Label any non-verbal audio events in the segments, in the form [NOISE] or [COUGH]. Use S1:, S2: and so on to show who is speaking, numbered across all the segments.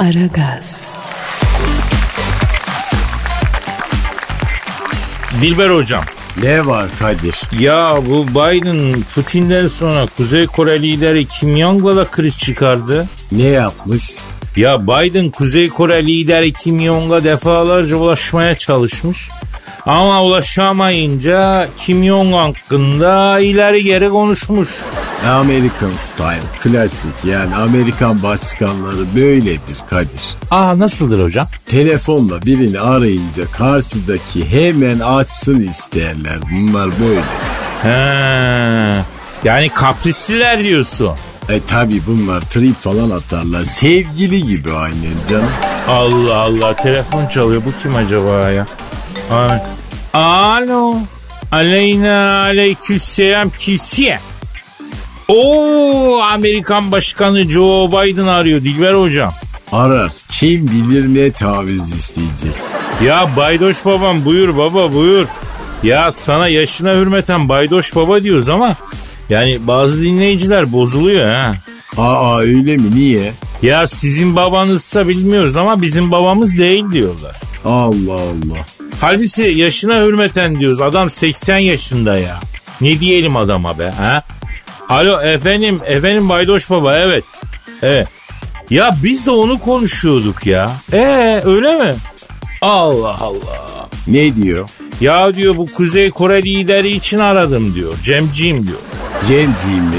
S1: Aragaz,
S2: Dilber hocam.
S3: Ne var Kadir?
S2: Ya bu Biden Putin'den sonra Kuzey Kore lideri Kim Jong'la da kriz çıkardı.
S3: Ne yapmış?
S2: Ya Biden Kuzey Kore lideri Kim Jong'a defalarca ulaşmaya çalışmış. Ama ulaşamayınca Kim Jong hakkında ileri geri konuşmuş.
S3: American style, klasik yani Amerikan başkanları böyledir Kadir.
S2: Aa nasıldır hocam?
S3: Telefonla birini arayınca karşıdaki hemen açsın isterler. Bunlar böyle.
S2: He. Yani kaprisliler diyorsun.
S3: E tabi bunlar trip falan atarlar. Sevgili gibi aynen canım.
S2: Allah Allah telefon çalıyor bu kim acaba ya? Ay. Alo. Aleyna aleykümselam kisiye. Oo Amerikan Başkanı Joe Biden arıyor Dilber hocam.
S3: Arar. Kim bilir ne taviz isteyecek.
S2: Ya Baydoş babam buyur baba buyur. Ya sana yaşına hürmeten Baydoş baba diyoruz ama yani bazı dinleyiciler bozuluyor ha.
S3: Aa öyle mi niye?
S2: Ya sizin babanızsa bilmiyoruz ama bizim babamız değil diyorlar.
S3: Allah Allah.
S2: Halbuki yaşına hürmeten diyoruz. Adam 80 yaşında ya. Ne diyelim adama be ha? Alo efendim, efendim Baydoş Baba evet. Evet. Ya biz de onu konuşuyorduk ya. Ee öyle mi? Allah Allah.
S3: Ne diyor?
S2: Ya diyor bu Kuzey Kore lideri için aradım diyor. Cemciğim diyor.
S3: Cemciğim mi?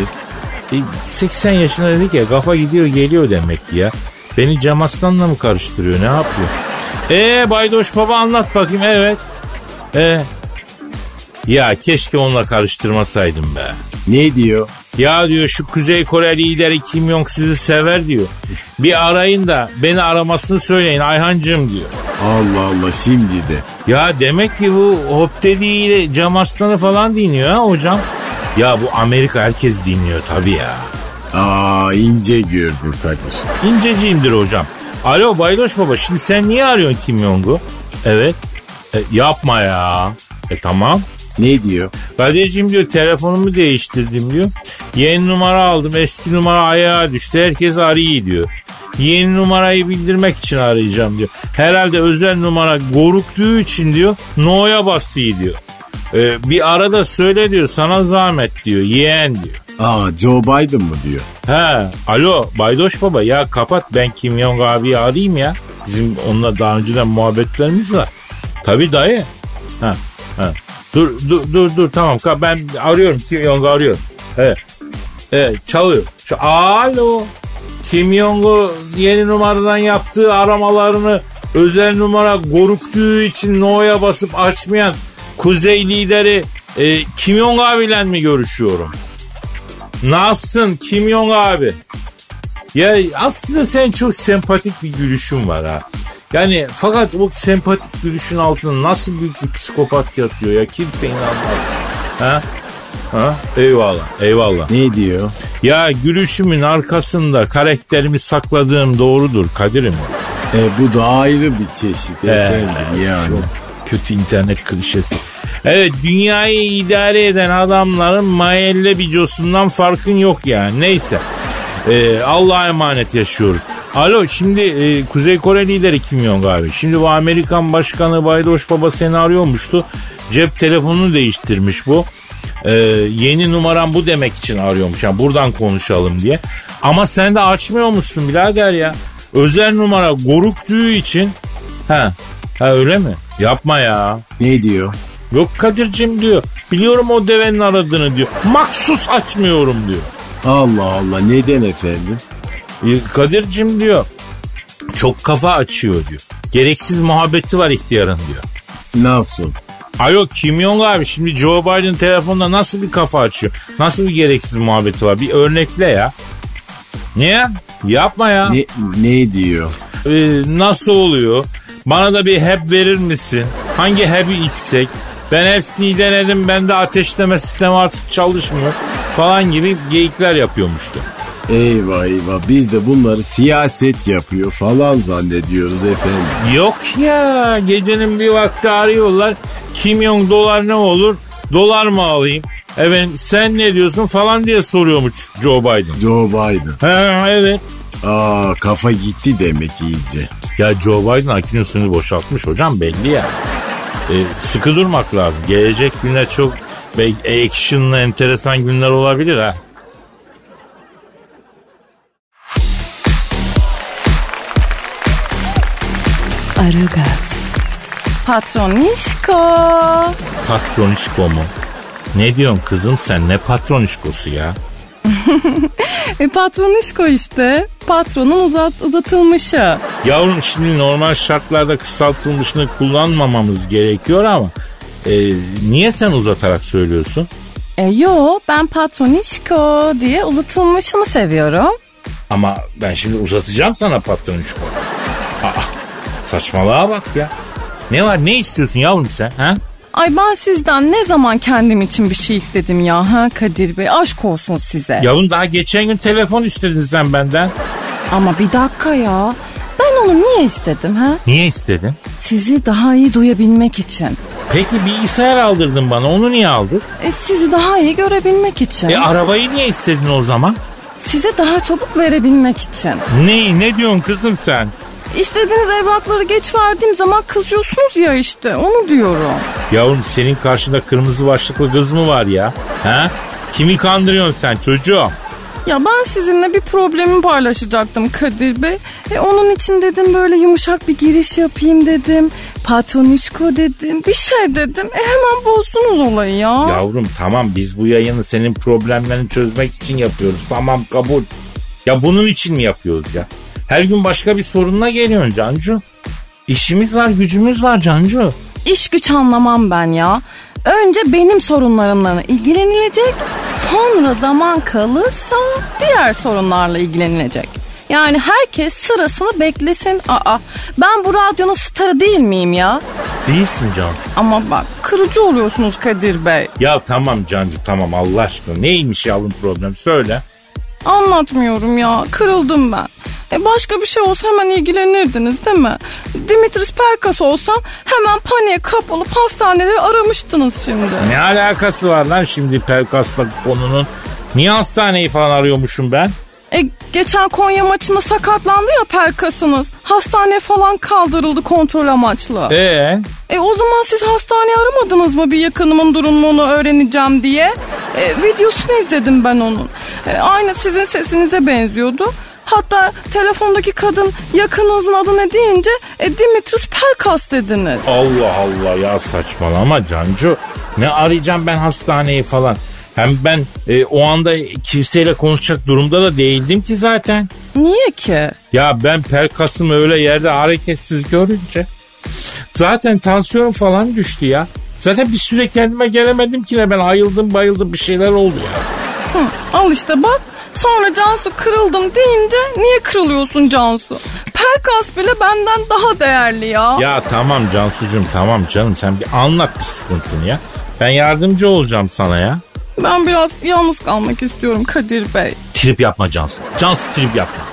S2: E, 80 yaşında dedik ya kafa gidiyor geliyor demek ki ya. Beni Cem Aslan'la mı karıştırıyor ne yapıyor? Ee Baydoş Baba anlat bakayım evet. Ee, ya keşke onunla karıştırmasaydım be.
S3: Ne diyor?
S2: Ya diyor şu Kuzey Kore lideri Kim Jong sizi sever diyor. Bir arayın da beni aramasını söyleyin Ayhancığım diyor.
S3: Allah Allah şimdi de.
S2: Ya demek ki bu Hop dediğiyle Cem Arslan'ı falan dinliyor ha hocam. Ya bu Amerika herkes dinliyor tabii ya.
S3: Aa ince gördün Kadir.
S2: İnceciyimdir hocam. Alo Baydoş Baba şimdi sen niye arıyorsun Kim Jong'u? Evet. E, yapma ya. E tamam.
S3: Ne diyor?
S2: Kadir'cim diyor telefonumu değiştirdim diyor. Yeni numara aldım eski numara ayağa düştü herkes arıyor diyor. Yeni numarayı bildirmek için arayacağım diyor. Herhalde özel numara goruktuğu için diyor no'ya basıyor diyor. Ee, bir arada söyle diyor sana zahmet diyor yeğen diyor.
S3: Aa Joe Biden mı diyor?
S2: He alo Baydoş Baba ya kapat ben Kim Jong abiyi arayayım ya. Bizim onunla daha önceden muhabbetlerimiz var. Tabii dayı. Ha, ha. Dur dur dur dur tamam ben arıyorum Kim Jong'u arıyorum. Evet. Evet çalıyor. Alo. Kim Jong'u yeni numaradan yaptığı aramalarını özel numara goruktuğu için no'ya basıp açmayan kuzey lideri e, Kim Jong abiyle mi görüşüyorum? Nasılsın Kim Jong abi? Ya aslında sen çok sempatik bir gülüşün var ha. Yani fakat bu sempatik gülüşün altında nasıl büyük bir psikopat yatıyor ya kimse inanmaz. Ha? Ha? Eyvallah, eyvallah.
S3: Ne diyor?
S2: Ya gülüşümün arkasında karakterimi sakladığım doğrudur Kadir'im.
S3: E, bu da ayrı bir çeşit efendim yani.
S2: Çok kötü internet klişesi. Evet dünyayı idare eden adamların mahalle bicosundan farkın yok yani. Neyse. Ee, Allah'a emanet yaşıyoruz. Alo şimdi e, Kuzey Kore lideri Kim Jong abi. Şimdi bu Amerikan Başkanı Baydoş Baba seni arıyormuştu. Cep telefonunu değiştirmiş bu. Ee, yeni numaram bu demek için arıyormuş. Yani buradan konuşalım diye. Ama sen de açmıyor musun birader ya? Özel numara goruktuğu için. Ha, ha öyle mi? Yapma ya.
S3: Ne diyor?
S2: Yok Kadir'cim diyor. Biliyorum o devenin aradığını diyor. Maksus açmıyorum diyor.
S3: Allah Allah neden efendim?
S2: E, Kadir'cim diyor. Çok kafa açıyor diyor. Gereksiz muhabbeti var ihtiyarın diyor.
S3: Nasıl?
S2: Alo Kim Jong abi şimdi Joe Biden telefonda nasıl bir kafa açıyor? Nasıl bir gereksiz muhabbeti var? Bir örnekle ya. Ne? Yapma ya.
S3: Ne, ne diyor?
S2: Ee, nasıl oluyor? Bana da bir hep verir misin? Hangi hebi içsek? Ben hepsini denedim. Bende ateşleme sistemi artık çalışmıyor. Falan gibi geyikler yapıyormuştu.
S3: Eyvah eyvah biz de bunları siyaset yapıyor falan zannediyoruz efendim.
S2: Yok ya gecenin bir vakti arıyorlar. Kim Jong dolar ne olur? Dolar mı alayım? Evet sen ne diyorsun falan diye soruyormuş Joe Biden.
S3: Joe Biden.
S2: Ha evet.
S3: Aa kafa gitti demek iyice.
S2: Ya Joe Biden akinosunu boşaltmış hocam belli ya. E, sıkı durmak lazım. Gelecek günler çok belki action'lı enteresan günler olabilir ha.
S1: Aragaz,
S4: Patronişko.
S2: Patronişko mu? Ne diyorsun kızım sen ne patronişkosu ya? [LAUGHS]
S4: E patronişko işte. Patronun uzat, uzatılmışı.
S2: Yavrum şimdi normal şartlarda kısaltılmışını kullanmamamız gerekiyor ama e, niye sen uzatarak söylüyorsun?
S4: E yo ben patronişko diye uzatılmışını seviyorum.
S2: Ama ben şimdi uzatacağım sana patronişko. Aa, saçmalığa bak ya. Ne var ne istiyorsun yavrum sen ha?
S4: Ay ben sizden ne zaman kendim için bir şey istedim ya ha Kadir Bey aşk olsun size.
S2: Yavrum daha geçen gün telefon istedin sen benden.
S4: Ama bir dakika ya. Ben onu niye istedim ha?
S2: Niye istedin?
S4: Sizi daha iyi duyabilmek için.
S2: Peki bilgisayar aldırdın bana onu niye aldın?
S4: E, sizi daha iyi görebilmek için.
S2: E arabayı niye istedin o zaman?
S4: Size daha çabuk verebilmek için.
S2: Ne ne diyorsun kızım sen?
S4: İstediğiniz evrakları geç verdiğim zaman kızıyorsunuz ya işte onu diyorum.
S2: Yavrum senin karşında kırmızı başlıklı kız mı var ya? Ha? Kimi kandırıyorsun sen çocuğum?
S4: Ya ben sizinle bir problemimi paylaşacaktım Kadir Bey. E, onun için dedim böyle yumuşak bir giriş yapayım dedim. Patronişko dedim. Bir şey dedim. E, hemen bozdunuz olayı ya.
S2: Yavrum tamam biz bu yayını senin problemlerini çözmek için yapıyoruz. Tamam kabul. Ya bunun için mi yapıyoruz ya? Her gün başka bir sorunla geliyorsun Cancu. İşimiz var gücümüz var Cancu.
S4: İş güç anlamam ben ya. Önce benim sorunlarımla ilgilenilecek. Sonra zaman kalırsa diğer sorunlarla ilgilenilecek. Yani herkes sırasını beklesin. Aa, ben bu radyonun starı değil miyim ya?
S2: Değilsin Cansu.
S4: Ama bak kırıcı oluyorsunuz Kadir Bey.
S2: Ya tamam Cancu tamam Allah aşkına. Neymiş yavrum problem söyle.
S4: Anlatmıyorum ya. Kırıldım ben. E başka bir şey olsa hemen ilgilenirdiniz değil mi? Dimitris Perkas olsam hemen paniğe kapılıp hastaneleri aramıştınız şimdi.
S2: Ne alakası var lan şimdi Pelkas'la konunun? Niye hastaneyi falan arıyormuşum ben?
S4: E geçen Konya maçında sakatlandı ya Perkas'ınız. Hastane falan kaldırıldı kontrol amaçlı.
S2: Ee?
S4: E o zaman siz hastaneye aramadınız mı bir yakınımın durumunu öğreneceğim diye? E, videosunu izledim ben onun. E, aynı sizin sesinize benziyordu. Hatta telefondaki kadın yakınınızın adı ne deyince e, Dimitris Perkas dediniz.
S2: Allah Allah ya saçmalama Cancu. Ne arayacağım ben hastaneyi falan. Hem ben e, o anda kimseyle konuşacak durumda da değildim ki zaten.
S4: Niye ki?
S2: Ya ben Pelkas'ımı öyle yerde hareketsiz görünce zaten tansiyonum falan düştü ya. Zaten bir süre kendime gelemedim ki ne ben ayıldım bayıldım bir şeyler oldu ya.
S4: Hı, al işte bak sonra Cansu kırıldım deyince niye kırılıyorsun Cansu? Perkas bile benden daha değerli ya.
S2: Ya tamam Cansucuğum tamam canım sen bir anlat bir sıkıntını ya. Ben yardımcı olacağım sana ya.
S4: Ben biraz yalnız kalmak istiyorum Kadir Bey.
S2: Trip yapma Cansu. Cansu trip yapma.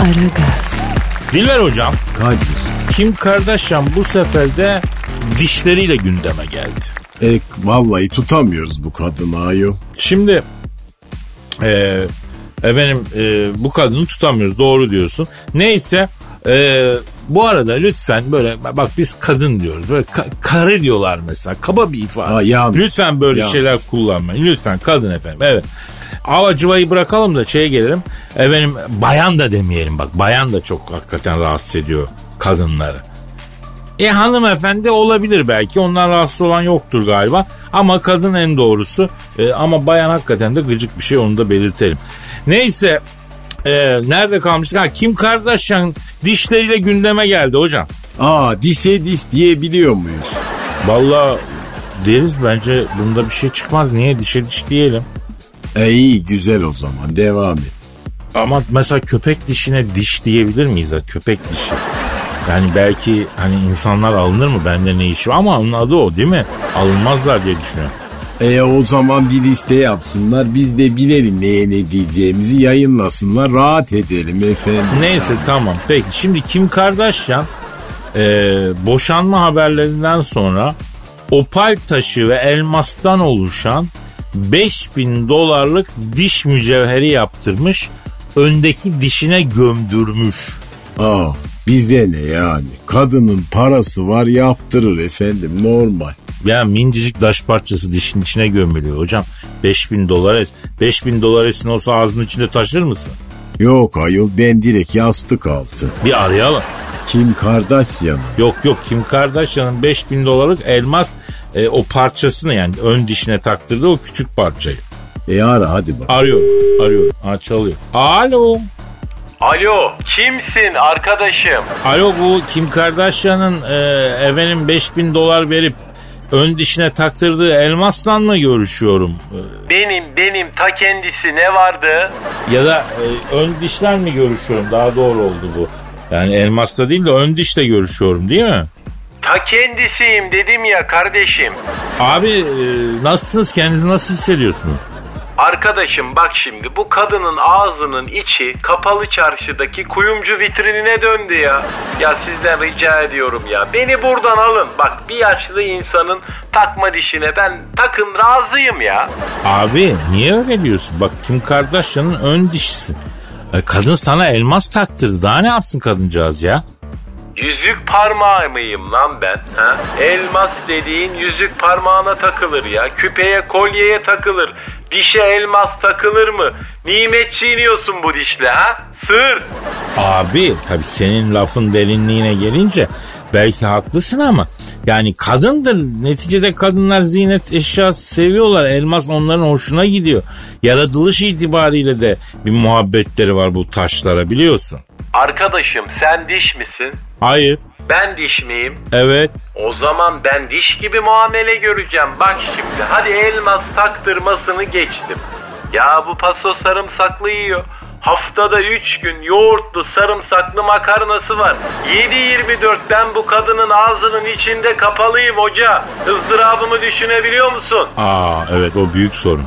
S1: Aragaz,
S2: Dilber hocam
S3: Kadir.
S2: Kim Kardashian bu sefer de dişleriyle gündeme geldi.
S3: E, vallahi tutamıyoruz bu kadını ayol.
S2: Şimdi e, efendim e, bu kadını tutamıyoruz doğru diyorsun. Neyse e, bu arada lütfen böyle bak biz kadın diyoruz böyle ka- karı diyorlar mesela kaba bir ifade.
S3: Aa.
S2: Lütfen böyle
S3: Yanlış.
S2: şeyler kullanmayın lütfen kadın efendim evet. Avacıvayı bırakalım da şeye gelelim. Efendim bayan da demeyelim bak bayan da çok hakikaten rahatsız ediyor kadınları. E hanımefendi olabilir belki. Ondan rahatsız olan yoktur galiba. Ama kadın en doğrusu. E, ama bayan hakikaten de gıcık bir şey onu da belirtelim. Neyse e, nerede kalmıştık? Ha, Kim Kardashian dişleriyle gündeme geldi hocam.
S3: Aa dise dis diyebiliyor muyuz?
S2: Vallahi deriz bence bunda bir şey çıkmaz. Niye dişe diş diyelim?
S3: E iyi güzel o zaman devam et.
S2: Ama mesela köpek dişine diş diyebilir miyiz? ha? Köpek dişi. Yani belki hani insanlar alınır mı? Bende ne işi var? Ama onun adı o değil mi? Alınmazlar diye düşünüyorum.
S3: E o zaman bir liste yapsınlar biz de bilelim neye ne diyeceğimizi yayınlasınlar rahat edelim efendim.
S2: Neyse tamam. Peki şimdi Kim Kardashian e, boşanma haberlerinden sonra opal taşı ve elmastan oluşan 5000 dolarlık diş mücevheri yaptırmış. Öndeki dişine gömdürmüş.
S5: Aa bize ne yani? Kadının parası var yaptırır efendim normal.
S2: Ya mincicik taş parçası dişin içine gömülüyor hocam. 5000 dolar es. 5000 dolar esin olsa ağzının içinde taşır mısın?
S5: Yok ayol ben direkt yastık altı.
S2: Bir arayalım.
S5: Kim Kardashian?
S2: Yok yok Kim Kardashian'ın 5000 dolarlık elmas e, o parçasını yani ön dişine taktırdı o küçük parçayı.
S5: E ara hadi bak.
S2: Arıyorum arıyorum. Ha çalıyor. Alo.
S3: Alo kimsin arkadaşım?
S2: Alo bu Kim Kardashian'ın e, efendim 5000 dolar verip ön dişine taktırdığı elmasla mı görüşüyorum?
S3: Benim benim ta kendisi ne vardı?
S2: ya da e, ön dişler mi görüşüyorum? Daha doğru oldu bu. Yani elmasla değil de ön dişle görüşüyorum değil mi?
S3: Ta kendisiyim dedim ya kardeşim.
S2: Abi e, nasılsınız? Kendinizi nasıl hissediyorsunuz?
S3: Arkadaşım bak şimdi bu kadının ağzının içi kapalı çarşıdaki kuyumcu vitrinine döndü ya. Ya sizden rica ediyorum ya. Beni buradan alın. Bak bir yaşlı insanın takma dişine ben takın razıyım ya.
S2: Abi niye öyle diyorsun? Bak Kim Kardashian'ın ön dişisi. E, kadın sana elmas taktırdı. Daha ne yapsın kadıncağız ya?
S3: Yüzük parmağı mıyım lan ben? Ha? Elmas dediğin yüzük parmağına takılır ya. Küpeye kolyeye takılır. Dişe elmas takılır mı? Nimet çiğniyorsun bu dişle ha? Sır.
S2: Abi tabii senin lafın derinliğine gelince belki haklısın ama yani kadındır. Neticede kadınlar ziynet eşyası seviyorlar. Elmas onların hoşuna gidiyor. Yaratılış itibariyle de bir muhabbetleri var bu taşlara biliyorsun.
S3: Arkadaşım sen diş misin?
S2: Hayır.
S3: Ben diş miyim?
S2: Evet.
S3: O zaman ben diş gibi muamele göreceğim. Bak şimdi hadi elmas taktırmasını geçtim. Ya bu paso sarımsaklı yiyor. Haftada 3 gün yoğurtlu sarımsaklı makarnası var. 7-24 ben bu kadının ağzının içinde kapalıyım hoca. ızdırabımı düşünebiliyor musun?
S2: Aa evet o büyük sorun.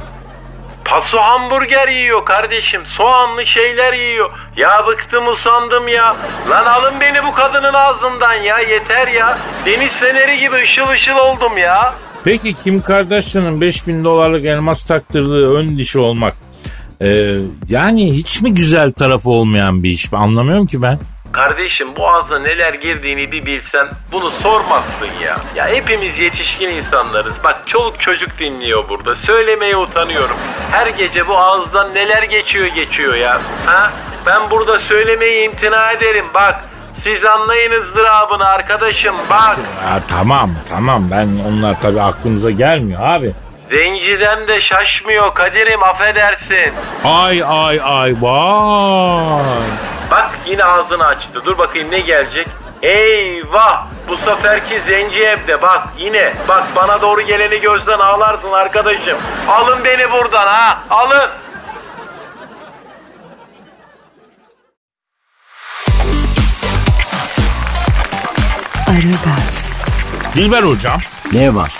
S3: Paso hamburger yiyor kardeşim. Soğanlı şeyler yiyor. Ya bıktım usandım ya. Lan alın beni bu kadının ağzından ya. Yeter ya. Deniz feneri gibi ışıl ışıl oldum ya.
S2: Peki Kim Kardashian'ın 5000 dolarlık elmas taktırdığı ön dişi olmak e, yani hiç mi güzel tarafı olmayan bir iş? Anlamıyorum ki ben.
S3: Kardeşim boğaza neler girdiğini bir bilsen bunu sormazsın ya. Ya hepimiz yetişkin insanlarız. Bak çoluk çocuk dinliyor burada. Söylemeye utanıyorum. Her gece bu ağızdan neler geçiyor geçiyor ya. Ha? Ben burada söylemeye imtina ederim bak. Siz anlayın ızdırabını arkadaşım bak.
S2: Ya, tamam tamam ben onlar tabii aklımıza gelmiyor abi.
S3: Zenciden de şaşmıyor Kadir'im affedersin.
S2: Ay ay ay vay.
S3: Bak yine ağzını açtı. Dur bakayım ne gelecek. Eyvah! Bu seferki zenci evde bak yine. Bak bana doğru geleni görsen ağlarsın arkadaşım. Alın beni buradan ha alın.
S1: Aragaz,
S2: Dilber hocam
S5: Ne var?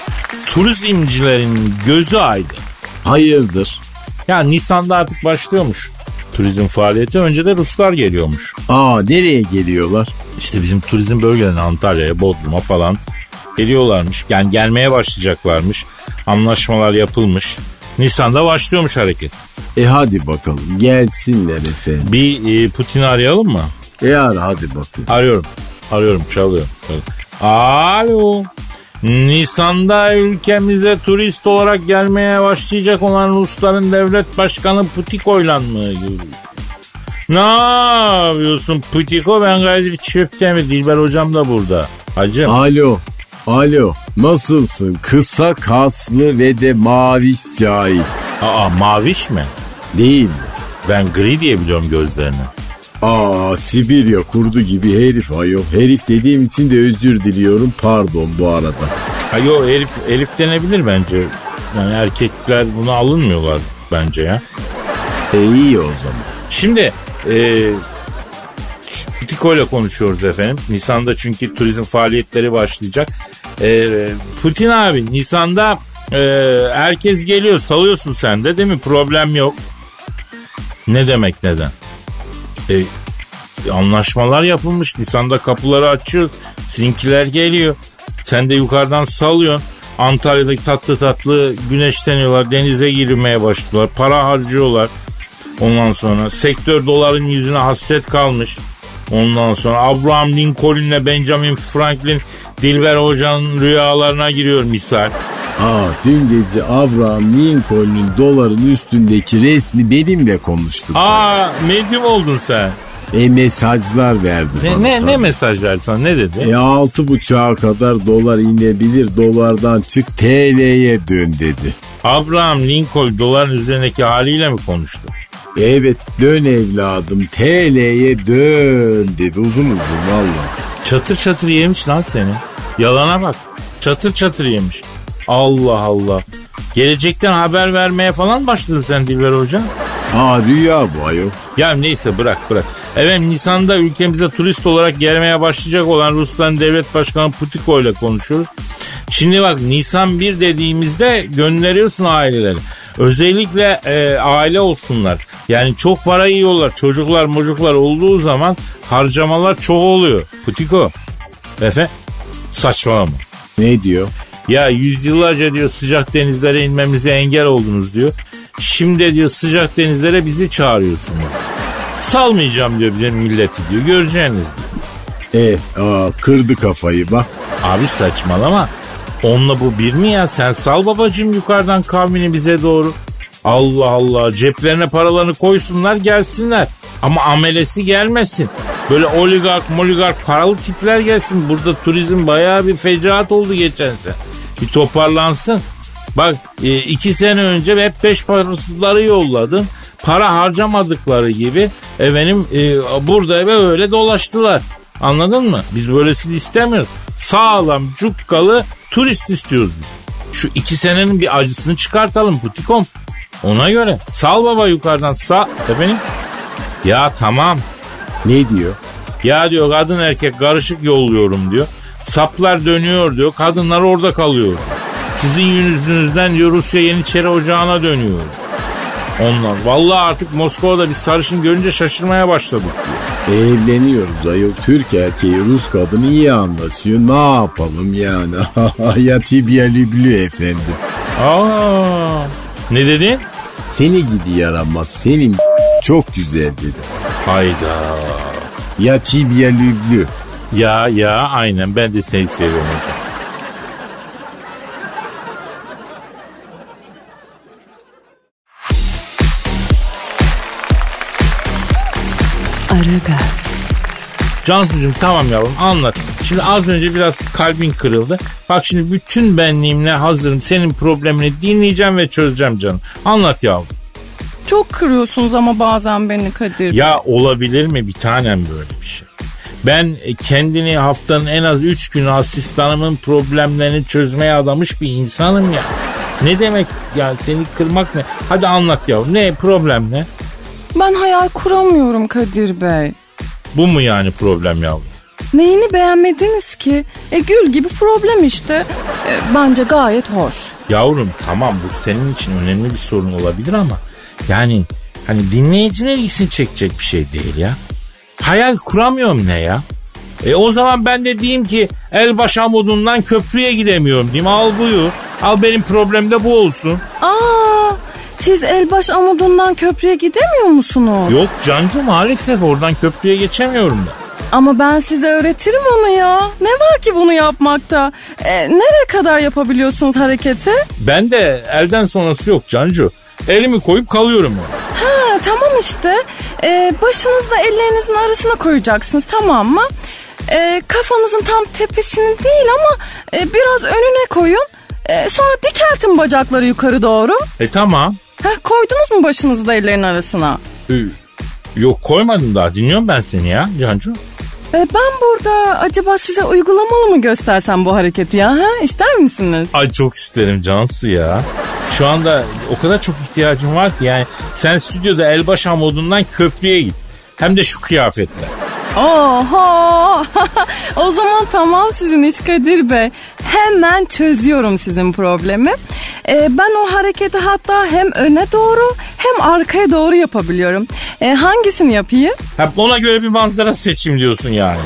S2: turizmcilerin gözü aydın.
S5: Hayırdır?
S2: Ya Nisan'da artık başlıyormuş turizm faaliyeti. Önce de Ruslar geliyormuş.
S5: Aa nereye geliyorlar?
S2: İşte bizim turizm bölgelerine Antalya'ya, Bodrum'a falan geliyorlarmış. Yani gelmeye başlayacaklarmış. Anlaşmalar yapılmış. Nisan'da başlıyormuş hareket.
S5: E hadi bakalım gelsinler efendim.
S2: Bir e, Putin'i arayalım mı?
S5: E ara hadi bakayım.
S2: Arıyorum. Arıyorum çalıyor. Alo. Nisan'da ülkemize turist olarak gelmeye başlayacak olan Rusların devlet başkanı Putiko'yla mı? Ne yapıyorsun Putiko? Ben Kadir Çöptemir. Dilber hocam da burada. Hacım.
S5: Alo. Alo. Nasılsın? Kısa kaslı ve de maviş cahil.
S2: Aa maviş mi?
S5: Değil mi?
S2: Ben gri diye biliyorum gözlerini.
S5: Aa Sibirya kurdu gibi herif ayol. Herif dediğim için de özür diliyorum. Pardon bu arada.
S2: Ha yo Elif, Elif denebilir bence. Yani erkekler buna alınmıyorlar bence ya.
S5: E iyi o zaman.
S2: Şimdi e, Putiko ile konuşuyoruz efendim. Nisan'da çünkü turizm faaliyetleri başlayacak. E, Putin abi Nisan'da e, herkes geliyor salıyorsun sen de değil mi? Problem yok. Ne demek neden? E, anlaşmalar yapılmış. Nisan'da kapıları açıyoruz. Sizinkiler geliyor. Sen de yukarıdan salıyorsun. Antalya'daki tatlı tatlı güneşleniyorlar. Denize girmeye başlıyorlar. Para harcıyorlar. Ondan sonra sektör doların yüzüne hasret kalmış. Ondan sonra Abraham Lincoln'le Benjamin Franklin Dilber Hoca'nın rüyalarına giriyor misal.
S3: Aa dün gece Abraham Lincoln'un doların üstündeki resmi benimle konuştu.
S2: Aa medyum oldun sen.
S3: E mesajlar verdi
S2: Ne,
S3: bana.
S2: ne, ne mesaj verdi sana ne dedi?
S3: E altı buçuğa kadar dolar inebilir dolardan çık TL'ye dön dedi.
S2: Abraham Lincoln doların üzerindeki haliyle mi konuştu?
S3: Evet dön evladım TL'ye dön dedi uzun uzun valla.
S2: Çatır çatır yemiş lan seni. Yalana bak. Çatır çatır yemiş. Allah Allah. Gelecekten haber vermeye falan başladın sen Dilber Hoca.
S3: Aa rüya bu ayol.
S2: Ya neyse bırak bırak. Evet Nisan'da ülkemize turist olarak gelmeye başlayacak olan Ruslan Devlet Başkanı Putiko ile konuşuyoruz. Şimdi bak Nisan 1 dediğimizde gönderiyorsun aileleri. Özellikle e, aile olsunlar. Yani çok para yiyorlar. Çocuklar mocuklar olduğu zaman harcamalar çok oluyor. Putiko. Efe saçmalama.
S3: Ne diyor?
S2: Ya yüzyıllarca diyor sıcak denizlere inmemize engel oldunuz diyor. Şimdi diyor sıcak denizlere bizi çağırıyorsunuz. Salmayacağım diyor bize milleti diyor. Göreceğiniz diyor.
S3: E aa, kırdı kafayı bak.
S2: Abi saçmalama. Onunla bu bir mi ya? Sen sal babacığım yukarıdan kavmini bize doğru. Allah Allah ceplerine paralarını koysunlar gelsinler. Ama amelesi gelmesin. Böyle oligark moligark paralı tipler gelsin. Burada turizm bayağı bir fecaat oldu geçen sene. Bir toparlansın. Bak e, iki sene önce hep beş parasızları yolladın. Para harcamadıkları gibi efendim e, burada eve öyle dolaştılar. Anladın mı? Biz böylesini istemiyoruz. Sağlam, cukkalı turist istiyoruz biz. Şu iki senenin bir acısını çıkartalım Putikom. Ona göre. Sal baba yukarıdan sağ. Efendim? Ya tamam.
S3: Ne diyor?
S2: Ya diyor kadın erkek karışık yolluyorum diyor. Saplar dönüyor diyor. Kadınlar orada kalıyor. Sizin yüzünüzden diyor Rusya Yeniçeri Ocağı'na dönüyor. Onlar. Vallahi artık Moskova'da bir sarışın görünce şaşırmaya başladık diyor.
S3: Evleniyoruz ayol. Türk erkeği Rus kadını iyi anlaşıyor. Ne yapalım yani? [LAUGHS] ya tibia lüblü efendim.
S2: Aa, ne dedin?
S3: Seni gidi yaramaz. Senin çok güzel dedi.
S2: Hayda.
S3: Ya tibia lüblü.
S2: Ya ya aynen ben de seni seviyorum hocam.
S1: Aragaz,
S2: Cansucuğum tamam yavrum anlat. Şimdi az önce biraz kalbin kırıldı. Bak şimdi bütün benliğimle hazırım. Senin problemini dinleyeceğim ve çözeceğim canım. Anlat yavrum.
S4: Çok kırıyorsunuz ama bazen beni Kadir.
S2: Ya olabilir mi bir tanem böyle bir şey? Ben kendini haftanın en az 3 günü asistanımın problemlerini çözmeye adamış bir insanım ya. Ne demek yani seni kırmak ne? Hadi anlat yavrum ne problem ne?
S4: Ben hayal kuramıyorum Kadir Bey.
S2: Bu mu yani problem yavrum?
S4: Neyini beğenmediniz ki? E gül gibi problem işte. E, bence gayet hoş.
S2: Yavrum tamam bu senin için önemli bir sorun olabilir ama yani hani dinleyicinin ilgisini çekecek bir şey değil ya. Hayal kuramıyorum ne ya? E o zaman ben de diyeyim ki el baş amudundan köprüye gidemiyorum diyeyim. Al buyur. Al benim problem de bu olsun.
S4: Aa, siz Elbaş Amudun'dan köprüye gidemiyor musunuz?
S2: Yok Cancu maalesef oradan köprüye geçemiyorum ben.
S4: Ama ben size öğretirim onu ya. Ne var ki bunu yapmakta? E, nereye kadar yapabiliyorsunuz hareketi?
S2: Ben de elden sonrası yok Cancu. Elimi koyup kalıyorum ya.
S4: Ha, tamam işte. E, başınızla ellerinizin arasına koyacaksınız tamam mı? E, kafanızın tam tepesini değil ama e, biraz önüne koyun. E, sonra dikeltin bacakları yukarı doğru.
S2: E tamam.
S4: Ha, koydunuz mu başınızı da ellerin arasına?
S2: E, yok koymadım daha dinliyorum ben seni ya Cancu.
S4: E, ben burada acaba size uygulamalı mı göstersem bu hareketi ya? Ha? İster misiniz?
S2: Ay çok isterim Cansu ya. Şu anda o kadar çok ihtiyacım var ki yani sen stüdyoda elbaş modundan köprüye git. Hem de şu kıyafetle.
S4: Oho! [LAUGHS] o zaman tamam sizin iş Kadir Bey. Hemen çözüyorum sizin problemi. Ee, ben o hareketi hatta hem öne doğru hem arkaya doğru yapabiliyorum. Ee, hangisini yapayım?
S2: Ha, ona göre bir manzara seçim diyorsun yani.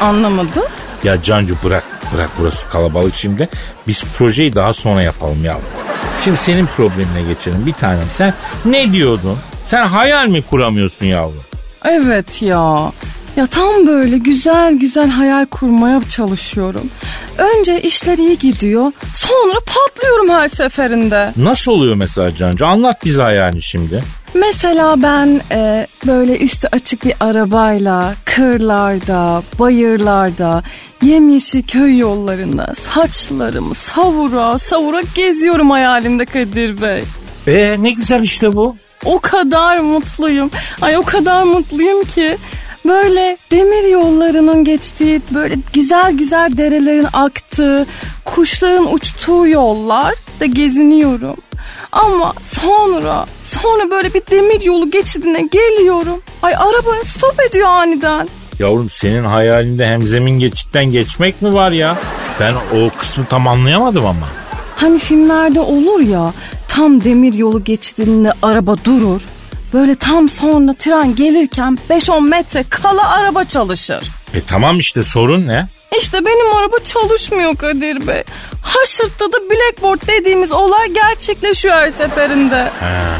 S4: Anlamadım.
S2: Ya Cancu bırak bırak burası kalabalık şimdi. Biz projeyi daha sonra yapalım ya. Şimdi senin problemine geçelim bir tanem. Sen ne diyordun? Sen hayal mi kuramıyorsun yavrum?
S4: Evet ya. Ya tam böyle güzel güzel hayal kurmaya çalışıyorum. Önce işler iyi gidiyor. Sonra patlıyorum her seferinde.
S2: Nasıl oluyor mesela Cancu? Anlat bize hayalini şimdi.
S4: Mesela ben e, böyle üstü açık bir arabayla kırlarda, bayırlarda, yemyeşil köy yollarında saçlarımı savura savura geziyorum hayalimde Kadir Bey.
S2: Ee ne güzel işte bu.
S4: O kadar mutluyum. Ay o kadar mutluyum ki böyle demir yollarının geçtiği, böyle güzel güzel derelerin aktığı, kuşların uçtuğu yollar da geziniyorum. Ama sonra, sonra böyle bir demir yolu geçidine geliyorum. Ay araba stop ediyor aniden.
S2: Yavrum senin hayalinde hem zemin geçitten geçmek mi var ya? Ben o kısmı tam anlayamadım ama.
S4: Hani filmlerde olur ya tam demir yolu geçidinde araba durur. Böyle tam sonra tren gelirken 5-10 metre kala araba çalışır.
S2: E tamam işte sorun ne?
S4: İşte benim araba çalışmıyor Kadir Bey. Haşırtta da blackboard dediğimiz olay gerçekleşiyor her seferinde.
S2: Ha,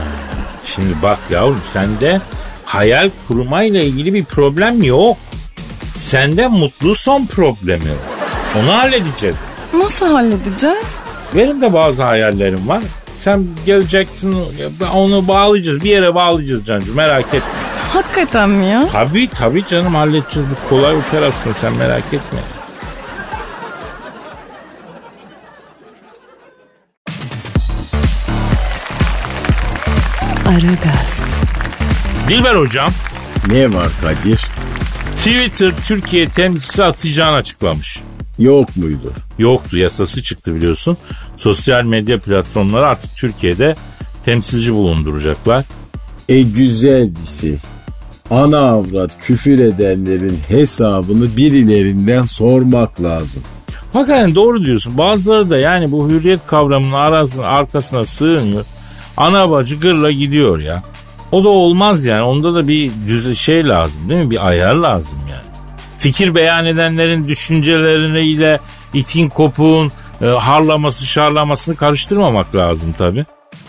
S2: şimdi bak yavrum sende hayal kurmayla ilgili bir problem yok. Sende mutlu son problemi. Onu halledeceğiz.
S4: Nasıl halledeceğiz?
S2: Benim de bazı hayallerim var. Sen geleceksin onu bağlayacağız bir yere bağlayacağız Cancu merak etme.
S4: Hakikaten mi ya?
S2: Tabii tabii canım halledeceğiz bu kolay operasyon sen merak etme.
S1: Aragaz,
S2: Dilber hocam
S3: Ne var Kadir?
S2: Twitter Türkiye temsilcisi atacağını açıklamış.
S3: Yok muydu?
S2: Yoktu yasası çıktı biliyorsun. Sosyal medya platformları artık Türkiye'de temsilci bulunduracaklar.
S3: E güzel bir şey. Ana avrat küfür edenlerin hesabını birilerinden sormak lazım.
S2: Hakikaten doğru diyorsun. Bazıları da yani bu hürriyet kavramının arasına, arkasına sığınıyor. Ana bacı gırla gidiyor ya. O da olmaz yani. Onda da bir düz şey lazım değil mi? Bir ayar lazım yani. Fikir beyan edenlerin düşünceleriyle itin kopuğun e, harlaması şarlamasını karıştırmamak lazım tabi.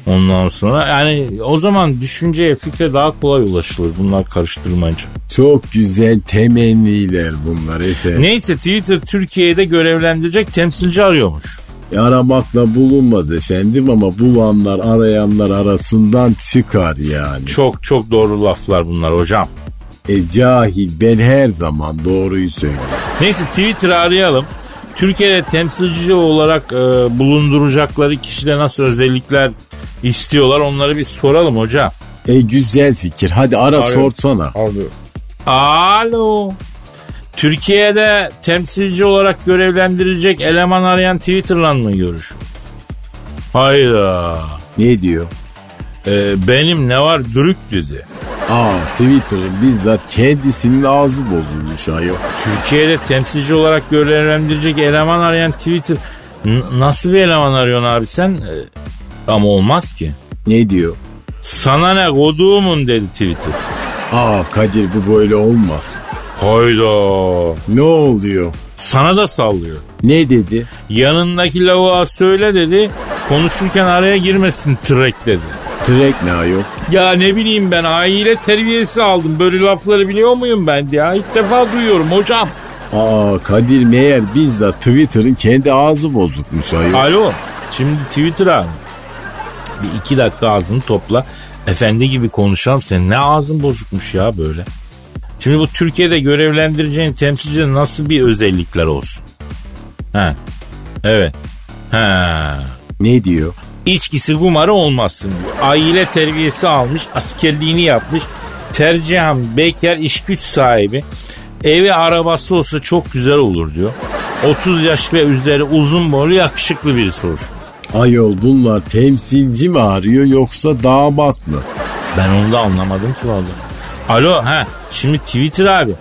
S2: Ondan sonra yani o zaman düşünceye fikre daha kolay ulaşılır bunlar karıştırmayınca.
S3: Çok güzel temenniler bunlar efendim.
S2: Neyse Twitter Türkiye'de görevlendirecek temsilci arıyormuş.
S3: E, Aramakla bulunmaz efendim ama bulanlar arayanlar arasından çıkar yani.
S2: Çok çok doğru laflar bunlar hocam.
S3: E cahil ben her zaman doğruyu söylüyorum.
S2: Neyse Twitter arayalım. Türkiye'de temsilci olarak e, bulunduracakları kişide nasıl özellikler istiyorlar onları bir soralım hocam.
S3: E güzel fikir hadi ara
S2: Arıyorum.
S3: sorsana.
S2: Alo. Türkiye'de temsilci olarak görevlendirilecek eleman arayan Twitter'la mı görüş? Hayda.
S3: Ne diyor?
S2: E, benim ne var dürük dedi.
S3: Aa Twitter'ın bizzat kendisinin ağzı bozulmuş ayol.
S2: Türkiye'de temsilci olarak görevlendirecek eleman arayan Twitter N- nasıl bir eleman arıyorsun abi sen? E, ama olmaz ki.
S3: Ne diyor?
S2: Sana ne koduğumun dedi Twitter.
S3: Aa Kadir bu böyle olmaz.
S2: Hayda.
S3: Ne oluyor?
S2: Sana da sallıyor.
S3: Ne dedi?
S2: Yanındaki lavuğa söyle dedi. Konuşurken araya girmesin trek dedi.
S3: Trek ne ayol?
S2: Ya ne bileyim ben aile terbiyesi aldım. Böyle lafları biliyor muyum ben ya? İlk defa duyuyorum hocam.
S3: Aa Kadir meğer bizzat Twitter'ın kendi ağzı bozukmuş ayol.
S2: Alo. Şimdi Twitter abi. Bir iki dakika ağzını topla. Efendi gibi konuşalım. Senin ne ağzın bozukmuş ya böyle. Şimdi bu Türkiye'de görevlendireceğin temsilcide nasıl bir özellikler olsun? Ha. Evet. Ha.
S3: Ne diyor?
S2: İçkisi kumarı olmasın diyor. Aile terbiyesi almış, askerliğini yapmış. Tercihen bekar iş güç sahibi. Evi arabası olsa çok güzel olur diyor. 30 yaş ve üzeri uzun boylu yakışıklı birisi olsun.
S3: Ayol bunlar temsilci mi arıyor yoksa damat mı?
S2: Ben onu da anlamadım ki vallahi. Alo ha şimdi Twitter abi.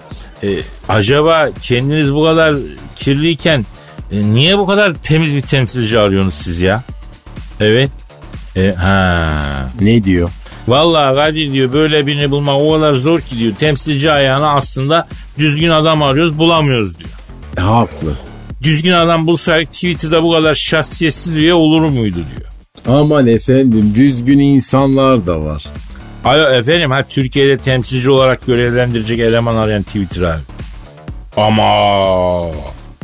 S2: e, acaba kendiniz bu kadar kirliyken e, niye bu kadar temiz bir temsilci arıyorsunuz siz ya? Evet. E, ha.
S3: Ne diyor?
S2: Vallahi Kadir diyor böyle birini bulmak o kadar zor ki diyor. Temsilci ayağına aslında düzgün adam arıyoruz bulamıyoruz diyor.
S3: E, haklı.
S2: Düzgün adam bulsaydık Twitter'da bu kadar şahsiyetsiz üye olur muydu diyor.
S3: Aman efendim düzgün insanlar da var.
S2: Alo efendim ha Türkiye'de temsilci olarak görevlendirecek eleman arayan Twitter abi. Ama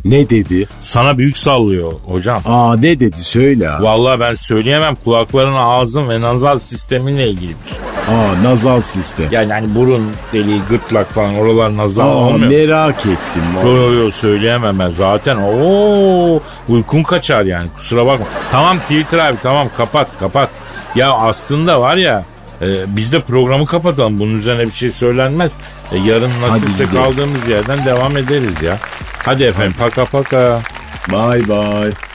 S3: Ne dedi?
S2: sana büyük sallıyor hocam.
S3: Aa ne dedi söyle.
S2: Vallahi ben söyleyemem kulakların ağzın ve nazal sisteminle ilgili bir şey.
S3: Aa nazal sistem.
S2: Yani hani burun deliği, gırtlak falan oralar nazal
S3: Aa
S2: olmuyor.
S3: merak ettim.
S2: Yo yo yo söyleyemem ben zaten. Oo uykun kaçar yani kusura bakma. Tamam Twitter abi tamam kapat kapat. Ya aslında var ya e, biz de programı kapatalım. Bunun üzerine bir şey söylenmez. E, yarın nasipse kaldığımız yerden devam ederiz ya. Hadi efendim paka paka.
S3: Bye bye.